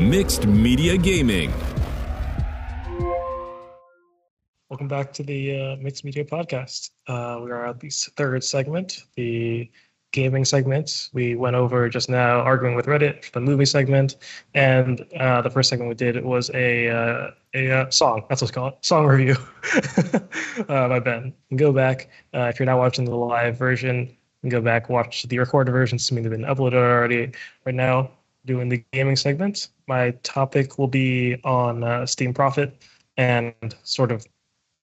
Mixed Media Gaming. Welcome back to the uh, Mixed Media Podcast. Uh, we are at the third segment, the gaming segment. We went over just now arguing with Reddit for the movie segment, and uh, the first segment we did was a uh, a uh, song. That's what it's called, song review uh, by Ben. Go back uh, if you're not watching the live version. Go back watch the recorded version. Assuming they've been uploaded already. Right now, doing the gaming segment. My topic will be on uh, Steam Profit and sort of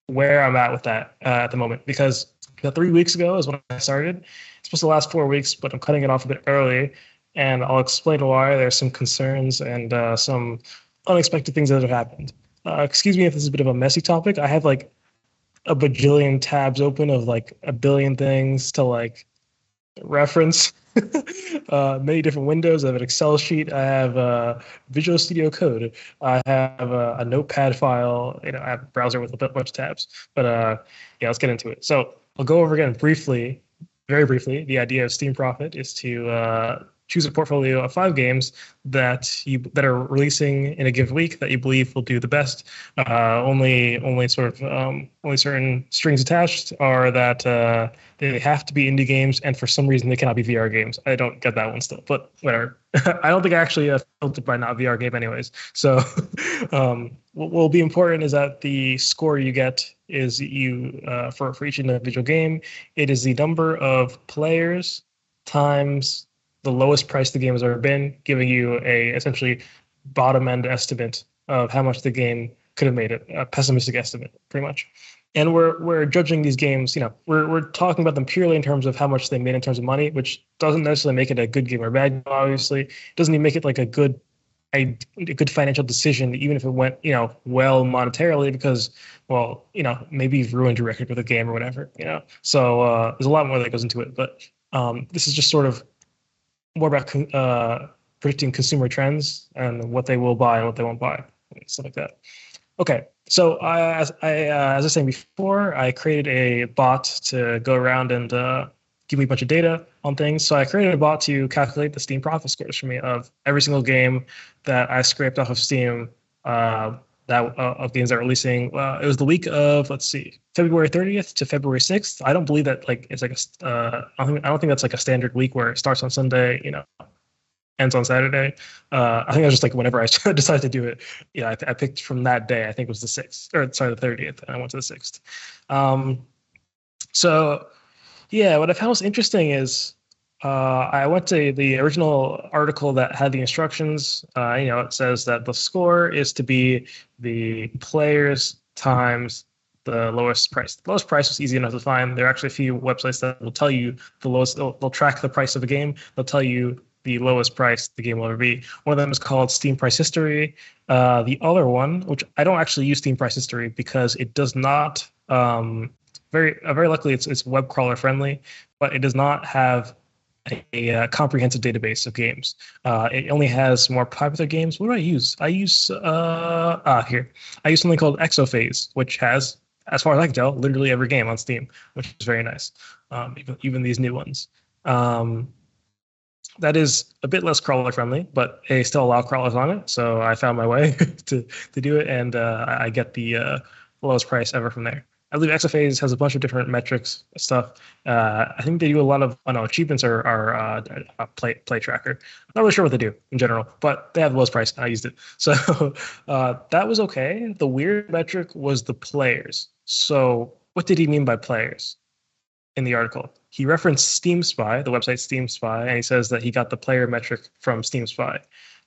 where I'm at with that uh, at the moment because three weeks ago is when I started. It's supposed to last four weeks, but I'm cutting it off a bit early, and I'll explain why. There's some concerns and uh, some unexpected things that have happened. Uh, excuse me if this is a bit of a messy topic. I have like a bajillion tabs open of like a billion things to like reference uh, many different windows. I have an Excel sheet. I have uh, Visual Studio Code. I have a, a, Notepad file. You know, I have a browser with a bunch of tabs. But uh, yeah, let's get into it. So I'll go over again briefly, very briefly. The idea of Steam Profit is to uh, choose a portfolio of five games that you that are releasing in a given week that you believe will do the best. Uh, only only sort of um, only certain strings attached are that uh, they have to be indie games, and for some reason they cannot be VR games. I don't get that one still, but whatever. I don't think I actually uh, filtered by not VR game anyways. So um, what will be important is that the score you get is you uh, for for each individual game. It is the number of players times the lowest price the game has ever been, giving you a essentially bottom end estimate of how much the game could have made it, a pessimistic estimate, pretty much. And we're we're judging these games, you know, we're we're talking about them purely in terms of how much they made in terms of money, which doesn't necessarily make it a good game or bad game, obviously. It doesn't even make it like a good a, a good financial decision, even if it went, you know, well monetarily, because, well, you know, maybe you've ruined your record with a game or whatever, you know. So uh, there's a lot more that goes into it, but um, this is just sort of more about uh, predicting consumer trends and what they will buy and what they won't buy, stuff like that. Okay, so I, as I uh, as I was saying before, I created a bot to go around and uh, give me a bunch of data on things. So I created a bot to calculate the Steam profit scores for me of every single game that I scraped off of Steam. Uh, that uh, of games that are releasing. Uh, it was the week of let's see, February 30th to February 6th. I don't believe that like it's like a. Uh, I don't think I don't think that's like a standard week where it starts on Sunday, you know, ends on Saturday. Uh, I think I was just like whenever I decided to do it, yeah, I, I, picked from that day. I think it was the sixth or sorry, the 30th, and I went to the sixth. Um, so yeah, what I found was interesting is uh, I went to the original article that had the instructions. Uh, you know, it says that the score is to be the players times the lowest price. The lowest price was easy enough to find. There are actually a few websites that will tell you the lowest. They'll, they'll track the price of a game. They'll tell you the lowest price the game will ever be. One of them is called Steam Price History. Uh, the other one, which I don't actually use Steam Price History because it does not. Um, very uh, very luckily, it's it's web crawler friendly, but it does not have a, a uh, comprehensive database of games. Uh, it only has more popular games. What do I use? I use uh, ah here. I use something called Exophase, which has, as far as I can tell, literally every game on Steam, which is very nice. Um, even even these new ones. Um, that is a bit less crawler friendly, but they still allow crawlers on it. So I found my way to to do it, and uh, I get the uh, lowest price ever from there. I believe Exophase has a bunch of different metrics stuff. Uh, I think they do a lot of oh no achievements are are uh, play play tracker. I'm not really sure what they do in general, but they have the lowest price. I used it, so uh, that was okay. The weird metric was the players. So what did he mean by players in the article? He referenced Steam Spy, the website Steam Spy, and he says that he got the player metric from Steam Spy.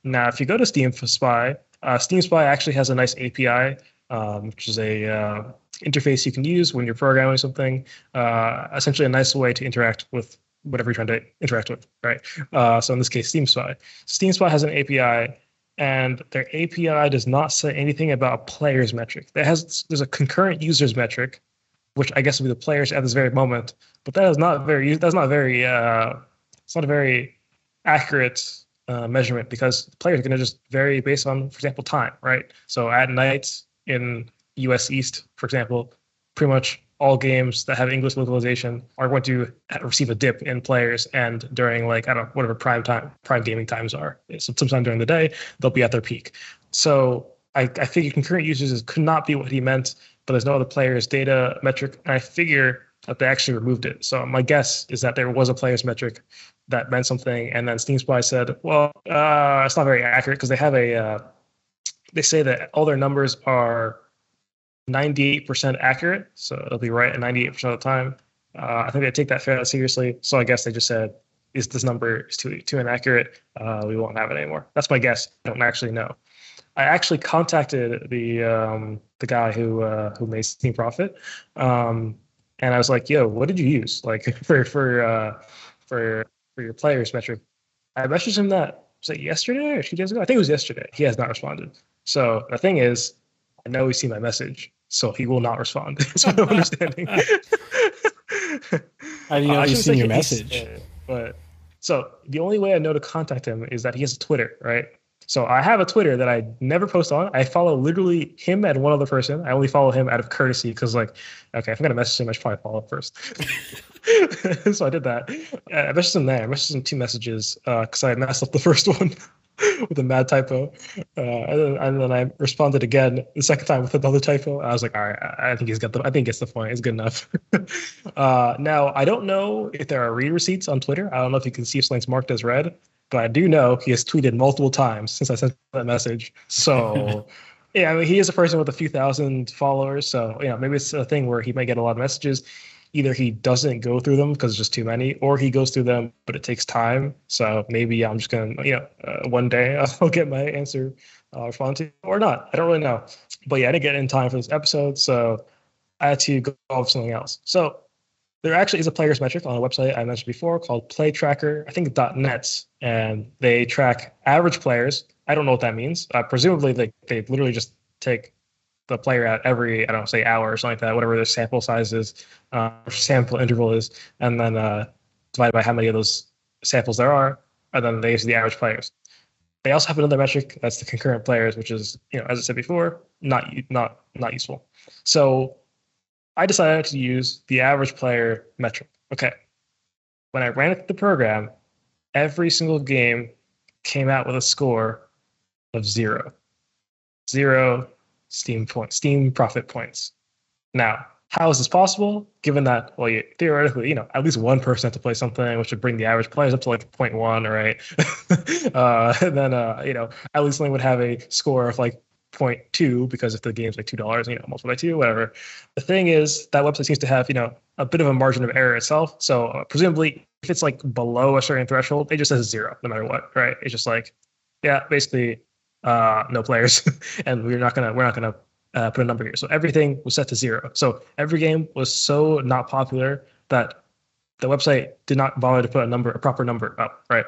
Now, if you go to Steam Spy, uh, Steam Spy actually has a nice API, um, which is a uh, interface you can use when you're programming something. Uh, essentially, a nice way to interact with whatever you're trying to interact with, right? Uh, so in this case, Steam Spy. Steam Spy has an API, and their API does not say anything about a player's metric. There has there's a concurrent users metric, which I guess would be the players at this very moment, but that is not very that's not very uh, it's not a very accurate uh, measurement because players are going to just vary based on, for example, time, right? So at night in US East, for example, pretty much all games that have English localization are going to receive a dip in players, and during like I don't know whatever prime time prime gaming times are, sometime during the day they'll be at their peak. So I, I figure concurrent users could not be what he meant, but there's no other players data metric, and I figure that they actually removed it. So my guess is that there was a players metric that meant something, and then Steam Spy said, "Well, uh, it's not very accurate because they have a uh, they say that all their numbers are 98% accurate, so it'll be right at 98% of the time. Uh, I think they take that fairly seriously, so I guess they just said, "Is this number is too too inaccurate? Uh, we won't have it anymore." That's my guess. I don't actually know. I actually contacted the um, the guy who uh, who made Steam Profit, um, and I was like, "Yo, what did you use like for for uh, for for your players metric?" I messaged him that was it yesterday or two days ago? I think it was yesterday. He has not responded. So the thing is, I know he's seen my message, so he will not respond. That's my understanding. How do you know uh, seen your message? But so the only way I know to contact him is that he has a Twitter, right? So I have a Twitter that I never post on. I follow literally him and one other person. I only follow him out of courtesy because, like, okay, if I'm gonna message him, I should probably follow first. so I did that. I messaged him there. I messaged him two messages because uh, I messed up the first one. with a mad typo. Uh, and, then, and, then, I responded again the second time with another typo. I was like, all right, I think he's got the, I think it's the point. It's good enough. uh, now, I don't know if there are read receipts on Twitter. I don't know if you can see if something's marked as read, but I do know he has tweeted multiple times since I sent that message. So. yeah, I mean, he is a person with a few thousand followers, so you know maybe it's a thing where he might get a lot of messages either he doesn't go through them because it's just too many, or he goes through them, but it takes time. So maybe I'm just gonna, you know, uh, one day I'll get my answer uh, to, or not. I don't really know. But yeah, I didn't get in time for this episode, so I had to go off something else. So there actually is a players metric on a website I mentioned before called Play Tracker, I think .net, and they track average players. I don't know what that means. Uh, presumably, they they literally just take the player at every I don't know, say hour or something like that, whatever the sample size is, uh, sample interval is, and then uh, divided by how many of those samples there are, and then they use the average players. They also have another metric that's the concurrent players, which is you know as I said before, not not not useful. So I decided to use the average player metric. Okay, when I ran the program, every single game came out with a score of zero, zero, Steam point, Steam profit points. Now, how is this possible? Given that, well, you, theoretically, you know, at least one person had to play something, which would bring the average players up to like 0.1, right? uh, then, uh, you know, at least something would have a score of like 0.2 because if the game's like two dollars, you know, multiply by two, whatever. The thing is, that website seems to have, you know, a bit of a margin of error itself. So uh, presumably, if it's like below a certain threshold, it just says zero, no matter what, right? It's just like, yeah, basically uh, no players, and we're not gonna we're not gonna uh, put a number here. So everything was set to zero. So every game was so not popular that the website did not bother to put a number, a proper number up. Right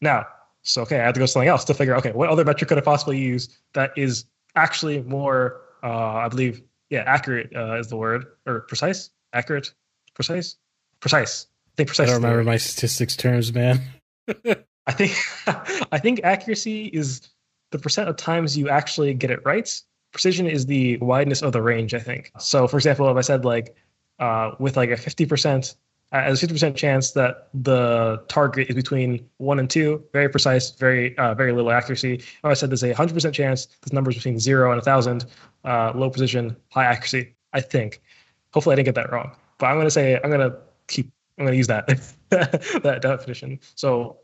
now, so okay, I had to go something else to figure. Okay, what other metric could I possibly use that is actually more, uh, I believe, yeah, accurate uh, is the word or precise, accurate, precise, precise. I think precise. I don't remember my statistics terms, man. I think I think accuracy is the percent of times you actually get it right. Precision is the wideness of the range, I think. So, for example, if I said like uh, with like a 50%, uh, as a 50% chance that the target is between one and two, very precise, very uh, very little accuracy. If I said there's a 100% chance this number is between zero and a thousand, uh, low precision, high accuracy. I think. Hopefully, I didn't get that wrong. But I'm to say I'm to keep. I'm to use that that definition. So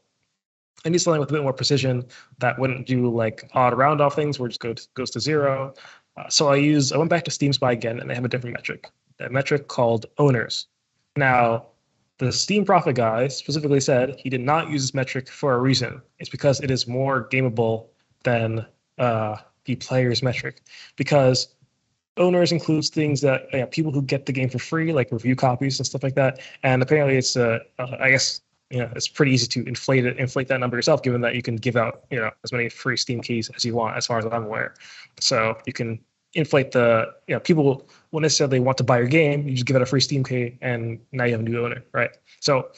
I need something with a bit more precision that wouldn't do like odd round off things where it just goes, goes to zero. Uh, so I use I went back to Steam Spy again and they have a different metric, a metric called owners. Now, the Steam Profit guy specifically said he did not use this metric for a reason. It's because it is more gameable than uh, the player's metric. Because owners includes things that you know, people who get the game for free, like review copies and stuff like that. And apparently, it's uh, I guess you know, it's pretty easy to inflate it, inflate that number yourself, given that you can give out, you know, as many free Steam keys as you want, as far as I'm aware. So you can inflate the, you know, people won't necessarily want to buy your game. You just give it a free Steam key, and now you have a new owner, right? So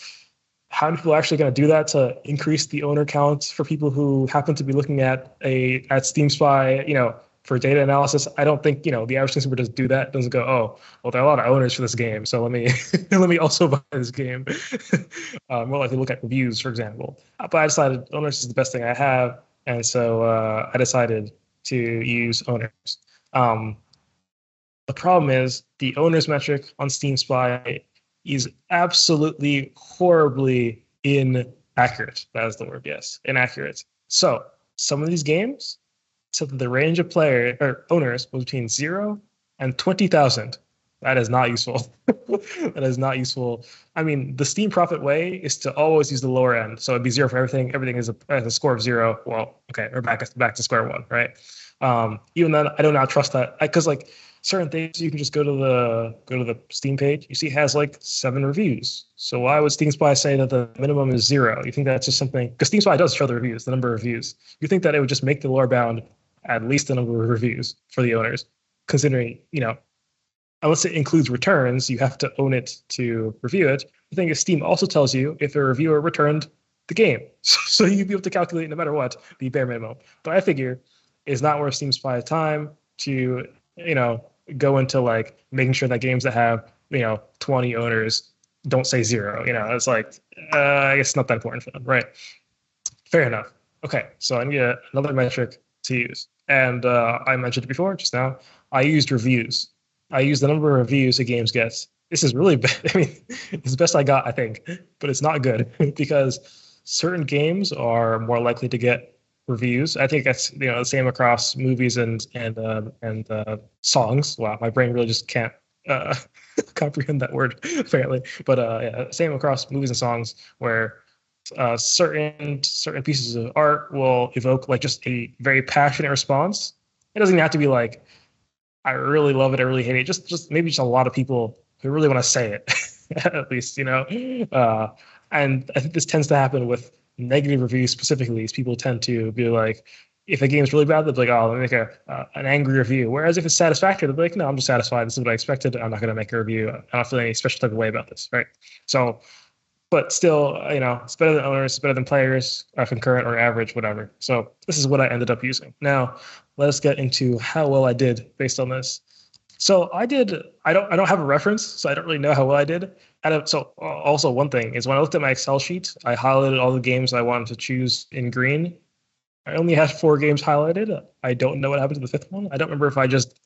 how many people are actually going to do that to increase the owner count for people who happen to be looking at a at Steam Spy, you know, for data analysis, I don't think you know the average consumer does do that. Doesn't go, oh, well, there are a lot of owners for this game, so let me let me also buy this game. uh, more likely look at reviews, for example. But I decided owners is the best thing I have, and so uh, I decided to use owners. Um, the problem is the owners metric on Steam Spy is absolutely horribly inaccurate. That is the word, yes, inaccurate. So some of these games said that the range of player or owners was between zero and twenty thousand. That is not useful. that is not useful. I mean, the Steam profit way is to always use the lower end. So it'd be zero for everything. Everything is a, a score of zero. Well, okay, we're back back to square one, right? Um, even then, I do not trust that because like certain things you can just go to the go to the Steam page. You see, it has like seven reviews. So why would Steam Spy say that the minimum is zero? You think that's just something because Steam Spy does show the reviews, the number of reviews. You think that it would just make the lower bound at least the number of reviews for the owners, considering you know, unless it includes returns, you have to own it to review it. The thing is, Steam also tells you if a reviewer returned the game, so you'd be able to calculate no matter what the bare minimum. But I figure it's not worth Steam Spy time to you know go into like making sure that games that have you know 20 owners don't say zero. You know, it's like uh, I guess it's not that important for them, right? Fair enough. Okay, so I need another metric to use, and uh, I mentioned it before just now. I used reviews. I used the number of reviews a games gets. This is really bad. I mean, it's the best I got, I think, but it's not good because certain games are more likely to get reviews. I think that's you know the same across movies and and uh, and uh, songs. Wow, my brain really just can't uh, comprehend that word apparently. But uh, yeah, same across movies and songs where uh, certain certain pieces of art will evoke like just a very passionate response. It doesn't have to be like I really love it, I really hate it. Just just maybe just a lot of people who really want to say it at least, you know. Uh, and I think this tends to happen with negative reviews specifically is people tend to be like, if a game's really bad, they'll be like, oh, let me make a uh, an angry review. Whereas if it's satisfactory, they'll be like, no, I'm just satisfied. This is what I expected. I'm not going to make a review. I don't feel any special type of way about this, right? So, but still, you know, it's better than owners, it's better than players, uh, concurrent or average, whatever. So this is what I ended up using. Now, let us get into how well I did based on this. So I did. I don't. I don't have a reference, so I don't really know how well I did. And so also one thing is when I looked at my Excel sheet, I highlighted all the games I wanted to choose in green. I only had four games highlighted. I don't know what happened to the fifth one. I don't remember if I just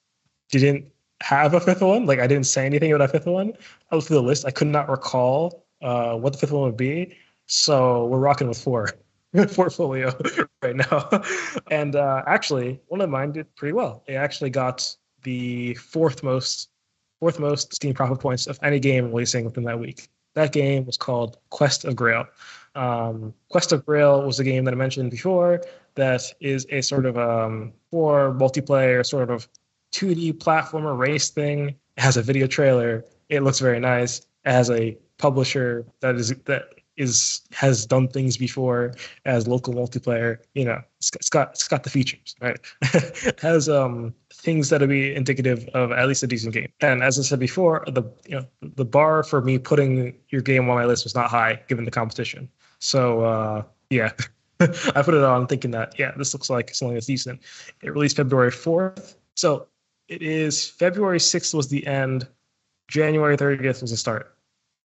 didn't have a fifth one. Like I didn't say anything about a fifth one. I looked through the list. I could not recall uh, what the fifth one would be. So we're rocking with four portfolio right now. and uh, actually, one of mine did pretty well. It actually got the fourth most fourth most Steam profit points of any game releasing within that week. That game was called Quest of Grail. Um, Quest of Grail was a game that I mentioned before that is a sort of um, multiplayer sort of 2D platformer race thing. It has a video trailer. It looks very nice. It has a publisher that is that is has done things before as local multiplayer. You know, it's, it's got it's got the features, right? has um things that'll be indicative of at least a decent game. And as I said before, the you know the bar for me putting your game on my list was not high given the competition. So uh, yeah. I put it on thinking that yeah, this looks like something that's decent. It released February fourth, so it is February sixth was the end, January thirtieth was the start.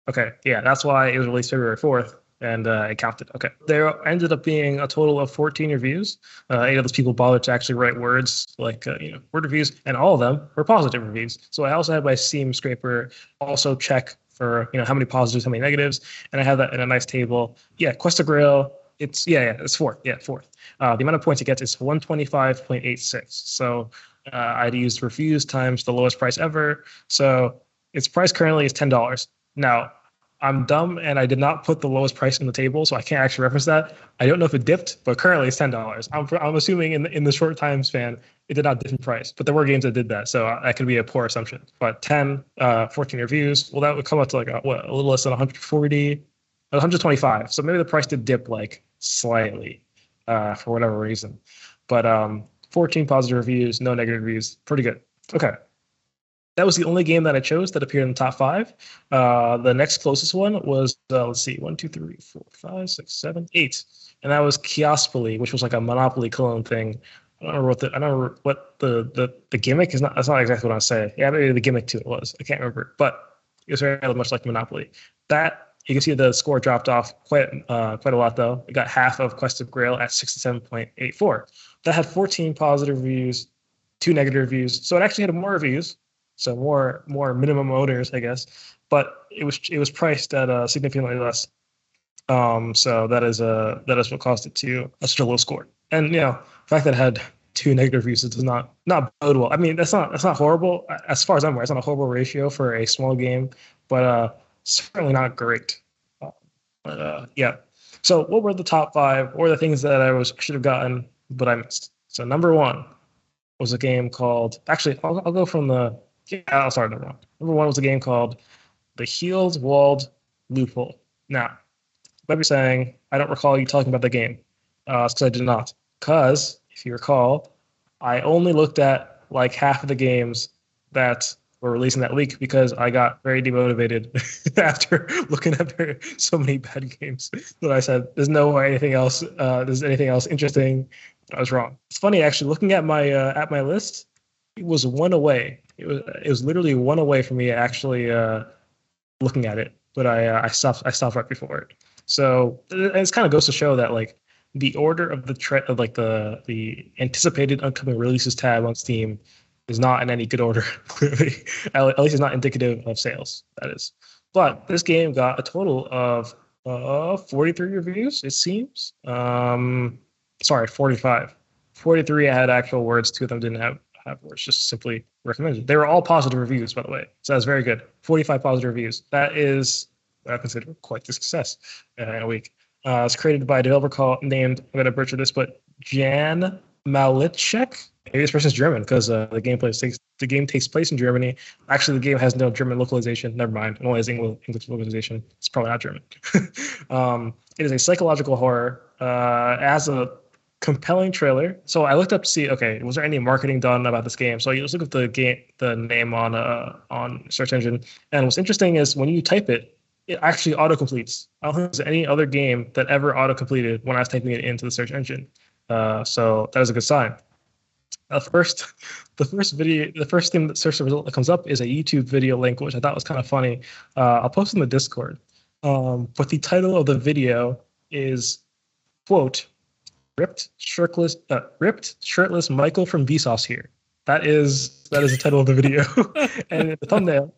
Okay, yeah, that's why it was released February 4th and uh, it counted. Okay. There ended up being a total of 14 reviews. Uh, eight of those people bothered to actually write words like, uh, you know, word reviews, and all of them were positive reviews. So I also had my Steam scraper also check for, you know, how many positives, how many negatives, and I have that in a nice table. Yeah, Quest of Grail, it's, yeah, yeah, it's fourth. Yeah, fourth. Uh, the amount of points it gets is 125.86. So uh, I'd used reviews times the lowest price ever. So its price currently is $10. Now, I'm dumb and I did not put the lowest price in the table, so I can't actually reference that. I don't know if it dipped, but currently it's ten dollars. I'm I'm assuming in the, in the short time span it did not dip in price, but there were games that did that, so that could be a poor assumption. But 10, uh, 14 reviews, well, that would come up to like a, what, a little less than 140, 125. So maybe the price did dip like slightly uh, for whatever reason. But um, 14 positive reviews, no negative reviews, pretty good. Okay, that was the only game that I chose that appeared in the top five. Uh, the next closest one was uh, let's see, one, two, three, four, five, six, seven, eight, and that was Kiospoly, which was like a Monopoly clone thing. I don't remember what the I don't remember what the the, the gimmick is not. That's not exactly what I say. Yeah, maybe the gimmick too. It was. I can't remember, but it was very much like Monopoly. That you can see the score dropped off quite uh, quite a lot though. It got half of Quest of Grail at 67.84. That had 14 positive reviews, two negative reviews. So it actually had more reviews, so more more minimum owners, I guess. But it was it was priced at uh, significantly less. Um, so that is uh that is what caused it to a such a low score. And you know, the fact that it had two negative reviews does not not bode well. I mean, that's not that's not horrible as far as I'm aware. It's not a horrible ratio for a small game, but uh, certainly not great. Uh, but uh, yeah. So, what were the top five or the things that I was should have gotten but I missed? So, number one was a game called. Actually, I'll, I'll go from the. Yeah, I'll start number one. Number one was a game called The Healed Walled Loophole. Now, might be saying I don't recall you talking about the game. Uh, because I did not. Because if you recall, I only looked at like half of the games that were releasing that week because I got very demotivated after looking at so many bad games that I said, "There's no way anything else. Uh, there's anything else interesting." I was wrong. It's funny actually. Looking at my uh, at my list, was one away. It was it was literally one away from me actually uh, looking at it, but I uh, I stopped I stopped right before it. So it kind of goes to show that like the order of the tre- of like the the anticipated upcoming releases tab on Steam is not in any good order. Clearly, at least it's not indicative of sales. That is. But this game got a total of uh, 43 reviews. It seems. Um, sorry, 45. 43 had actual words. Two of them didn't have have words. Just simply recommended. They were all positive reviews, by the way. So that's very good. 45 positive reviews. That is I consider quite the success in a week. Uh, it's created by a developer called named I'm gonna butcher this, but Jan Malichek. Maybe this person's German because uh, the gameplay takes the game takes place in Germany. Actually, the game has no German localization. Never mind, it only has English, English localization. It's probably not German. um, it is a psychological horror. Uh, as a compelling trailer. So I looked up to see, okay, was there any marketing done about this game? So you just look at the game, the name on uh on search engine, and what's interesting is when you type it, it actually auto completes. I don't think there's any other game that ever auto completed when I was typing it into the search engine. Uh, so that is a good sign. Uh, first, the first video, the first thing that search result that comes up is a YouTube video link, which I thought was kind of funny. Uh, I'll post in the Discord. Um, but the title of the video is quote ripped shirtless uh, ripped shirtless Michael from Vsauce here. That is that is the title of the video, and the thumbnail.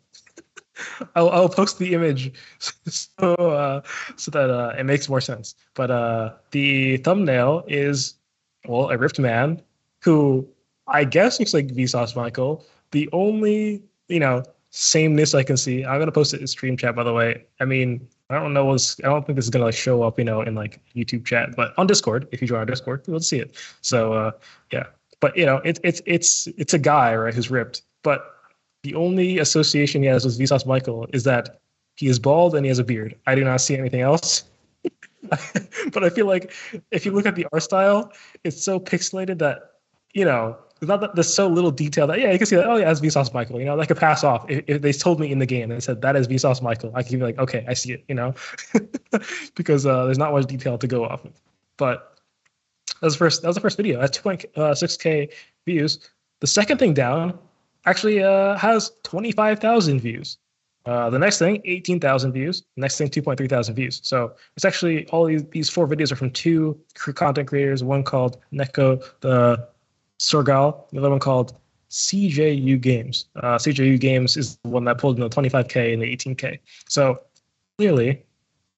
I'll, I'll post the image so uh, so that uh, it makes more sense. But uh, the thumbnail is well a ripped man who I guess looks like Vsauce Michael. The only you know sameness I can see. I'm gonna post it in stream chat by the way. I mean I don't know what's I don't think this is gonna like show up you know in like YouTube chat, but on Discord if you join our Discord you'll see it. So uh, yeah, but you know it's it's it's it's a guy right who's ripped, but the only association he has with Vsauce Michael is that he is bald and he has a beard. I do not see anything else. but I feel like if you look at the art style, it's so pixelated that you know not that there's so little detail that yeah you can see that oh yeah that's Vsauce Michael you know that could pass off if, if, they told me in the game and said that is Vsauce Michael I could be like okay I see it you know because uh, there's not much detail to go off of but that was the first that was the first video at 2.6k views the second thing down actually uh, has 25,000 views. Uh, the next thing, 18,000 views. The Next thing, 2.3 thousand views. So it's actually all these, these four videos are from two content creators. One called Neko the Sorgal, the other one called CJU Games. Uh, CJU Games is the one that pulled in the 25k and the 18k. So clearly,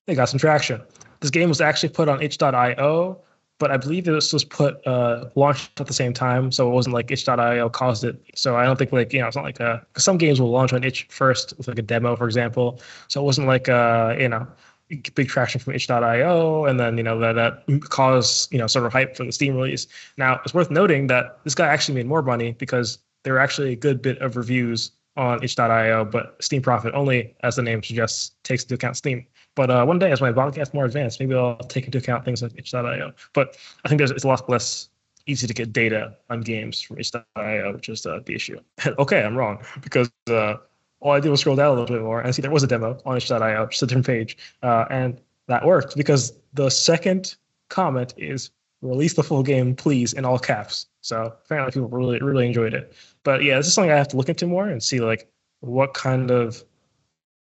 they got some traction. This game was actually put on itch.io but I believe this was put uh, launched at the same time, so it wasn't like itch.io caused it. So I don't think like you know it's not like a some games will launch on itch first with like a demo, for example. So it wasn't like uh you know big traction from itch.io and then you know that that caused you know sort of hype for the Steam release. Now it's worth noting that this guy actually made more money because there were actually a good bit of reviews on itch.io, but Steam Profit only, as the name suggests, takes into account Steam. But uh, one day, as my gets more advanced, maybe I'll take into account things like itch.io. But I think there's it's a lot less easy to get data on games from itch.io, which is uh, the issue. okay, I'm wrong because uh, all I did was scroll down a little bit more and see there was a demo on itch.io, just a different page, uh, and that worked because the second comment is release the full game, please, in all caps. So apparently people really really enjoyed it. But yeah, this is something I have to look into more and see like what kind of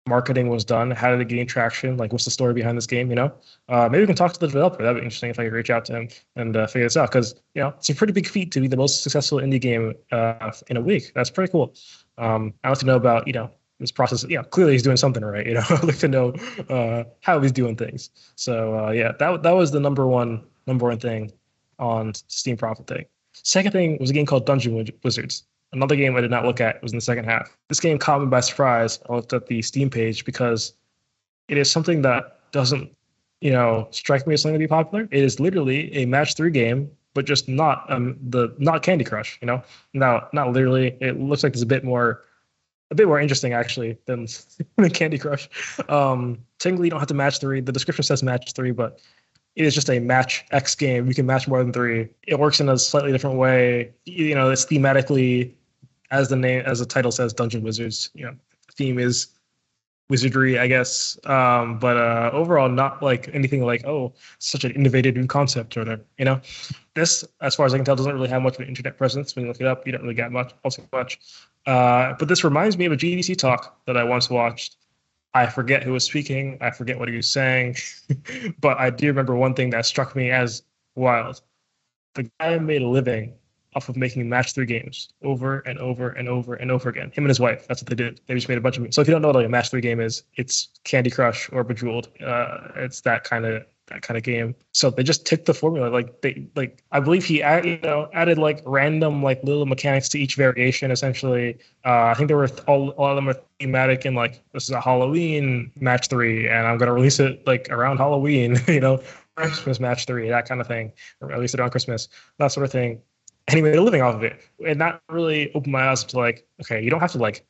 marketing was done. How did it gain traction? Like, what's the story behind this game? You know, uh, maybe we can talk to the developer. That'd be interesting if I could reach out to him and uh, figure this out. Because you know, it's a pretty big feat to be the most successful indie game uh, in a week. That's pretty cool. Um, I want to know about you know this process. Yeah, clearly he's doing something right. You know, I'd like to know uh, how he's doing things. So uh, yeah, that that was the number one number one thing on Steam profit thing. Second thing was a game called Dungeon Wizards. Another game I did not look at was in the second half. This game caught me by surprise. I looked at the Steam page because it is something that doesn't, you know, strike me as something to be popular. It is literally a match three game, but just not um the not Candy Crush. You know, now not literally. It looks like it's a bit more a bit more interesting actually than, Candy Crush. Um, technically, you don't have to match three. The description says match three, but it is just a match X game. You can match more than three. It works in a slightly different way. You know, it's thematically as the name as the title says, Dungeon Wizards. You know, theme is wizardry, I guess. Um, but uh, overall, not like anything like oh, such an innovative new concept or whatever. You know, this, as far as I can tell, doesn't really have much of an internet presence. When you look it up, you don't really get much, also much. Uh, but this reminds me of a GDC talk that I once watched. I forget who was speaking. I forget what he was saying, but I do remember one thing that struck me as wild. The guy made a living off of making match three games over and over and over and over again. Him and his wife. That's what they did. They just made a bunch of. So if you don't know what like a match three game is, it's Candy Crush or Bejeweled. Uh, it's that kind of that kind of game. So they just took the formula. Like they like I believe he add, you know added like random like little mechanics to each variation. Essentially, uh, I think there were all all of them are thematic and like this is a Halloween match three, and I'm gonna release it like around Halloween. You know. Christmas match three, that kind of thing, or at least around Christmas, that sort of thing and he made a living off of it. And that really opened my eyes to like, okay, you don't have to like,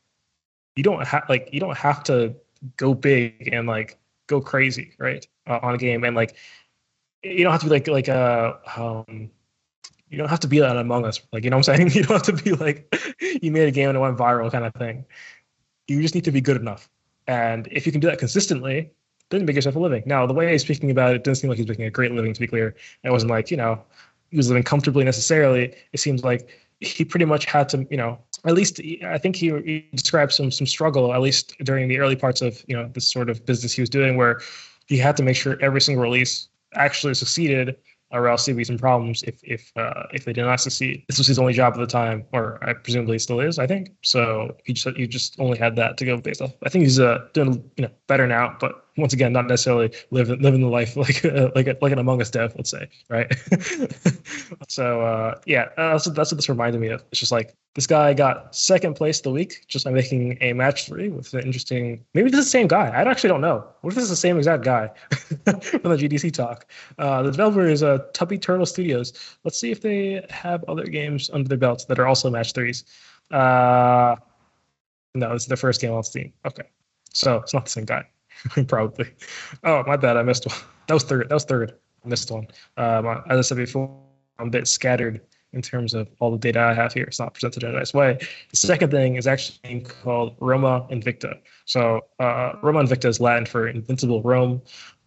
you don't have like, you don't have to go big and like go crazy, right, uh, on a game, and like, you don't have to be like like uh, um, you don't have to be an Among Us, like you know what I'm saying. You don't have to be like you made a game and it went viral kind of thing. You just need to be good enough, and if you can do that consistently, then you make yourself a living. Now, the way he's speaking about it, it doesn't seem like he's making a great living. To be clear, it wasn't like you know he was living comfortably necessarily. It seems like he pretty much had to, you know, at least I think he, he described some some struggle, at least during the early parts of you know this sort of business he was doing, where he had to make sure every single release actually succeeded or else there'd be some problems if if uh, if they did not succeed. This was his only job at the time, or I presumably still is. I think so. He just he just only had that to go based off. I think he's uh, doing you know better now, but once again, not necessarily living living the life like uh, like a, like an Among Us dev, let's say, right? so uh, yeah, that's what, that's what this reminded me of. It's just like this guy got second place the week just by making a match three with an interesting. Maybe this is the same guy. I actually don't know. What if this is the same exact guy from the GDC talk? Uh, the developer is uh, Tubby Turtle Studios. Let's see if they have other games under their belts that are also match threes. Uh, no, is their first game on Steam. Okay, so it's not the same guy. Probably. Oh, my bad. I missed one. That was third. That was third. I missed one. Um, as I said before, I'm a bit scattered in terms of all the data I have here. It's not presented in a nice way. The second thing is actually called Roma Invicta. So uh, Roma Invicta is Latin for invincible Rome.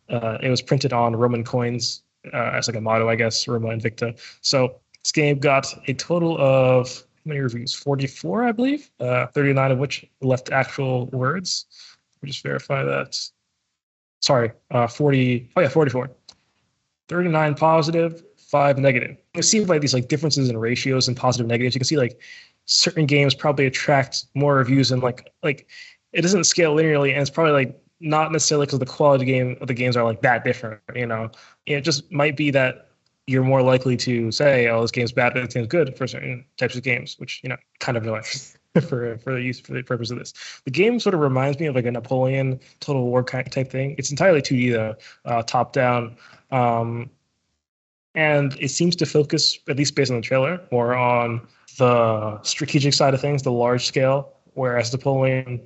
Uh, it was printed on Roman coins uh, as like a motto, I guess, Roma Invicta. So this game got a total of how many reviews? 44, I believe. Uh, 39 of which left actual words. Just verify that. Sorry, uh, 40. Oh yeah, 44. 39 positive, five negative. You see like these like differences in ratios and positive negatives. You can see like certain games probably attract more reviews and like like it doesn't scale linearly, and it's probably like not necessarily because the quality game of the games are like that different. You know, it just might be that you're more likely to say, "Oh, this game's bad, but this game's good" for certain types of games, which you know, kind of annoying. for for the use for the purpose of this. The game sort of reminds me of like a Napoleon Total War type thing. It's entirely 2D though, uh, top down, um, and it seems to focus, at least based on the trailer, more on the strategic side of things, the large scale. Whereas Napoleon,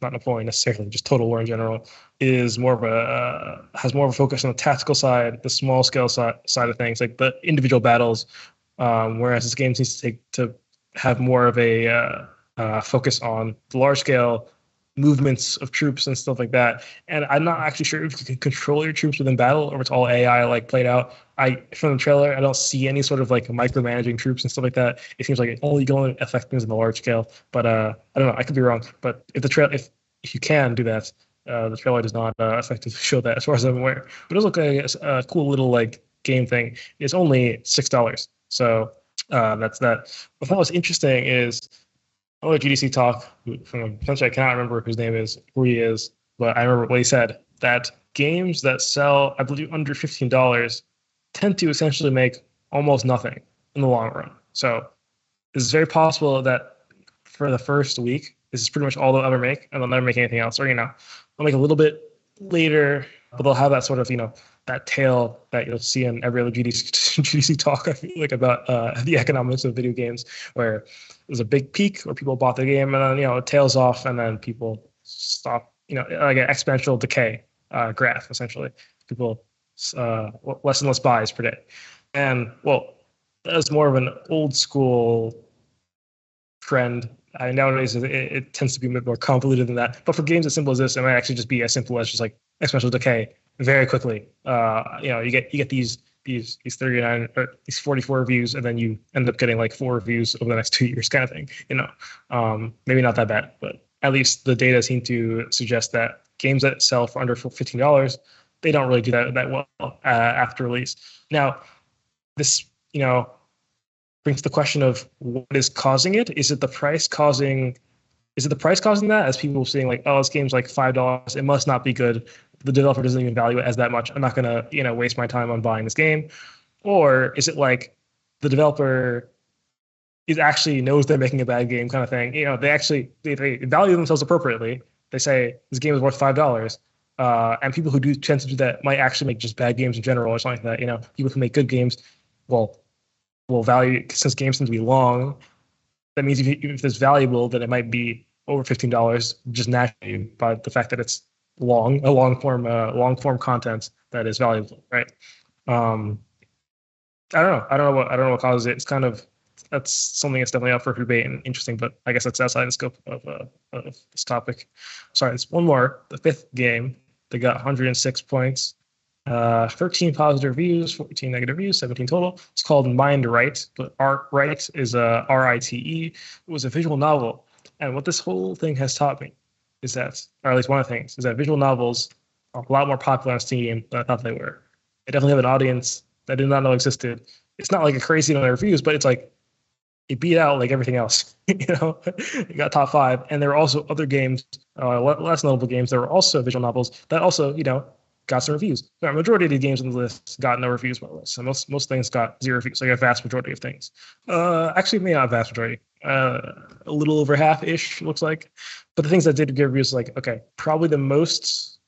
not Napoleon necessarily, just Total War in general, is more of a uh, has more of a focus on the tactical side, the small scale side side of things, like the individual battles. Um, whereas this game seems to take to have more of a uh, uh, focus on the large scale movements of troops and stuff like that. And I'm not actually sure if you can control your troops within battle or it's all AI like played out. I from the trailer, I don't see any sort of like micromanaging troops and stuff like that. It seems like it only going to affect things in the large scale. But uh, I don't know. I could be wrong. But if the trail, if if you can do that, uh, the trailer does not uh, effectively show that, as far as I'm aware. But it like a cool little like game thing. It's only six dollars, so uh, that's that. What I thought was interesting is oh GDC talk from essentially I cannot remember whose name is who he is, but I remember what he said that games that sell I believe under fifteen dollars tend to essentially make almost nothing in the long run. So it's very possible that for the first week, this is pretty much all they'll ever make, and they'll never make anything else. Or you know, they'll make a little bit later, but they'll have that sort of you know that tail that you'll see in every other GDC, GDC talk. I feel like about uh, the economics of video games, where there's a big peak where people bought the game, and then you know it tails off, and then people stop. You know, like an exponential decay uh, graph essentially. People uh, less and less buys per day, and well, that's more of an old school trend. I nowadays it, it, tends to be a bit more convoluted than that. But for games as simple as this, it might actually just be as simple as just like exponential decay very quickly. Uh, you know, you get you get these these these 39 or these 44 reviews and then you end up getting like four reviews over the next two years kind of thing you know? Um, maybe not that bad but at least the data seem to suggest that games that sell for under $15 they don't really do that that well uh, after release. Now this you know brings the question of what is causing it. Is it the price causing is it the price causing that as people seeing like oh this game's like five dollars it must not be good the developer doesn't even value it as that much. I'm not gonna, you know, waste my time on buying this game. Or is it like the developer is actually knows they're making a bad game kind of thing? You know, they actually they, they value themselves appropriately. They say this game is worth five dollars. Uh, and people who do tend to do that might actually make just bad games in general or something like that. You know, people who make good games, well, will value since games tend to be long. That means if, if it's valuable, then it might be over fifteen dollars just naturally by the fact that it's long a long form uh, long form content that is valuable right? Um i don't know. I don't know what i don't know what causes it. It's kind of that's something that's definitely up for debate and interesting but i guess that's outside the scope of, uh, of this topic. Sorry it's one more. The fifth game they got 106 points uh, 13 positive reviews 14 negative reviews 17 total it's called mind right but art right is a r-i-t-e it was a visual novel and what this whole thing has taught me is that, or at least one of the things, is that visual novels are a lot more popular on Steam than I thought they were. They definitely have an audience that I did not know existed. It's not like a crazy amount of reviews, but it's like it beat out like everything else. you know, it got top five, and there were also other games, uh, less notable games. There were also visual novels that also, you know, got some reviews. The majority of the games on the list got no reviews, more the list. So most most things got zero reviews, like a vast majority of things. Uh, actually, maybe not a vast majority. Uh, a little over half ish looks like. But the things that did get reviews, like okay, probably the most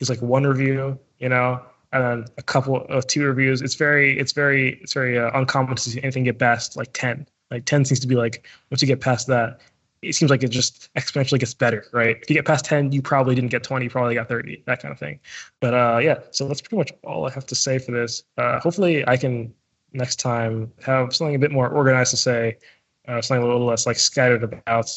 is like one review, you know, and then a couple of two reviews. It's very, it's very, it's very uh, uncommon to see anything get past like ten. Like ten seems to be like once you get past that, it seems like it just exponentially gets better, right? If you get past 10, you probably didn't get 20, you probably got 30, that kind of thing. But uh, yeah, so that's pretty much all I have to say for this. Uh, hopefully, I can next time have something a bit more organized to say, uh, something a little less like scattered about,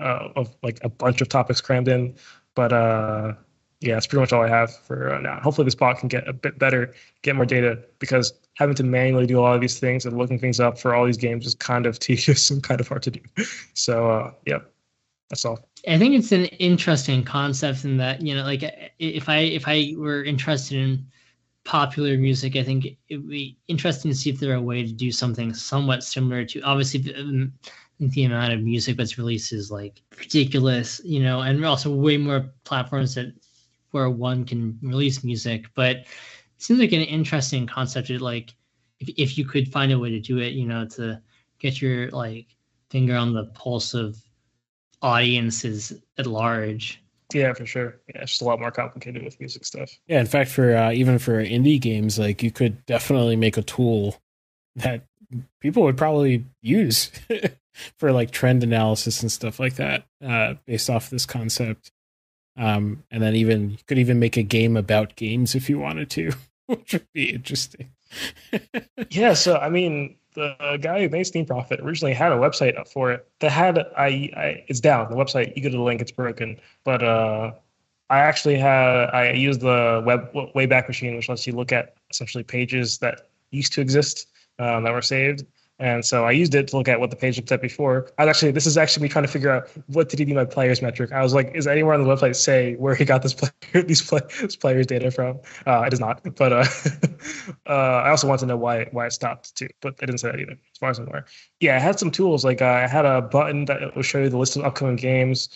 uh, of like a bunch of topics crammed in. But uh, yeah, that's pretty much all I have for uh, now. Hopefully, this bot can get a bit better, get more data, because having to manually do a lot of these things and looking things up for all these games is kind of tedious and kind of hard to do. So, uh, yeah, that's all. I think it's an interesting concept in that you know, like if I if I were interested in popular music, I think it would be interesting to see if there a way to do something somewhat similar to obviously um, the amount of music that's released is like ridiculous, you know, and also way more platforms that where one can release music. But seems like an interesting concept. To, like if if you could find a way to do it, you know, to get your like finger on the pulse of audiences at large. Yeah, for sure. Yeah, it's just a lot more complicated with music stuff. Yeah, in fact, for uh, even for indie games, like you could definitely make a tool that people would probably use for like trend analysis and stuff like that, uh, based off this concept. Um, and then even you could even make a game about games if you wanted to, which would be interesting. yeah, so I mean, the guy who made Steam Profit originally had a website up for it that had I, I it's down the website. You go to the link, it's broken. But uh, I actually had I used the web Wayback Machine, which lets you look at essentially pages that used to exist um, that were saved. And so I used it to look at what the page looked at before. I was actually, this is actually me trying to figure out what did he do my players metric. I was like, is anywhere on the website say where he got this player, these play, this players data from? Uh, it is not, but uh, uh, I also want to know why why it stopped too, but it didn't say that either, as far as I'm aware. Yeah, I had some tools like uh, I had a button that will show you the list of upcoming games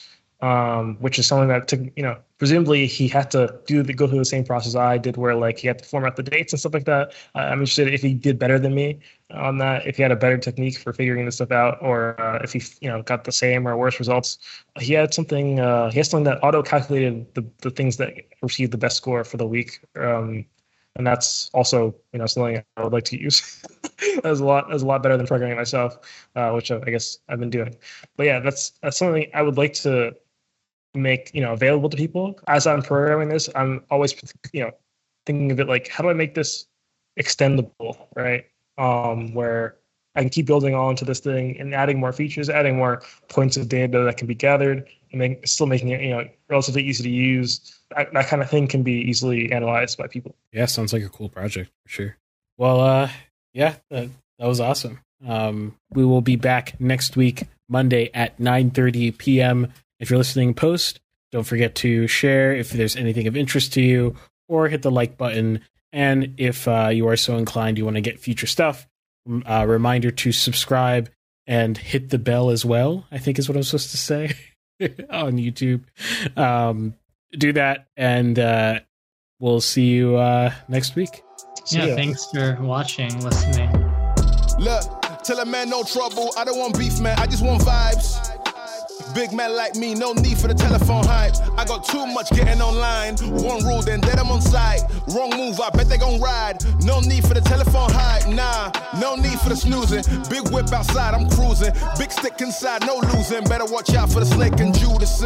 um, which is something that took, you know, presumably he had to do the, go through the same process I did, where like he had to format the dates and stuff like that. I'm interested if he did better than me on that, if he had a better technique for figuring this stuff out, or uh, if he, you know, got the same or worse results. He had something, uh, he has something that auto calculated the, the things that received the best score for the week. Um, and that's also, you know, something I would like to use. that's a lot, that's a lot better than programming myself, uh, which I guess I've been doing. But yeah, that's that's something I would like to make you know available to people. As i'm programming this i'm always you know thinking of it like how do i make this extendable right? Um where i can keep building on to this thing and adding more features adding more points of data that can be gathered and then still making it you know relatively easy to use. That, that kind of thing can be easily analyzed by people. Yeah sounds like a cool project for sure. Well uh yeah that, that was awesome. Um we will be back next week monday at 9 30 p.m if you're listening post, don't forget to share if there's anything of interest to you, or hit the like button. And if uh, you are so inclined, you want to get future stuff, uh, reminder to subscribe and hit the bell as well. I think is what I'm supposed to say on YouTube. Um, do that, and uh, we'll see you uh, next week. See yeah, ya. thanks for watching, listening. Look, tell a man no trouble. I don't want beef, man. I just want vibes. Big man like me, no need for the telephone hype. I got too much getting online. One rule, then dead I'm on site. Wrong move, I bet they gon' ride. No need for the telephone hype, nah. No need for the snoozing. Big whip outside, I'm cruising. Big stick inside, no losing. Better watch out for the snake and Judas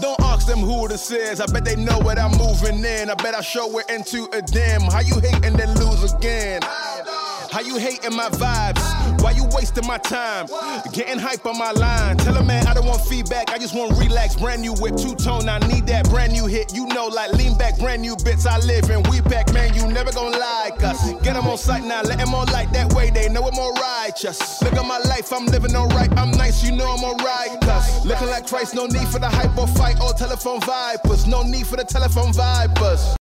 Don't ask them who this is. I bet they know what I'm moving in. I bet I show it into a dim. How you hate and then lose again? How you hating my vibes? Why you wasting my time? Getting hype on my line. Tell a man I don't want feedback, I just want relax. Brand new whip, two tone, I need that brand new hit. You know, like lean back, brand new bits I live in. We back, man, you never gonna like us. Get them on sight now, let them on light that way, they know I'm more righteous. Look at my life, I'm living alright, I'm nice, you know I'm alright. Cause looking like Christ, no need for the hype or fight or telephone vipers. No need for the telephone vipers.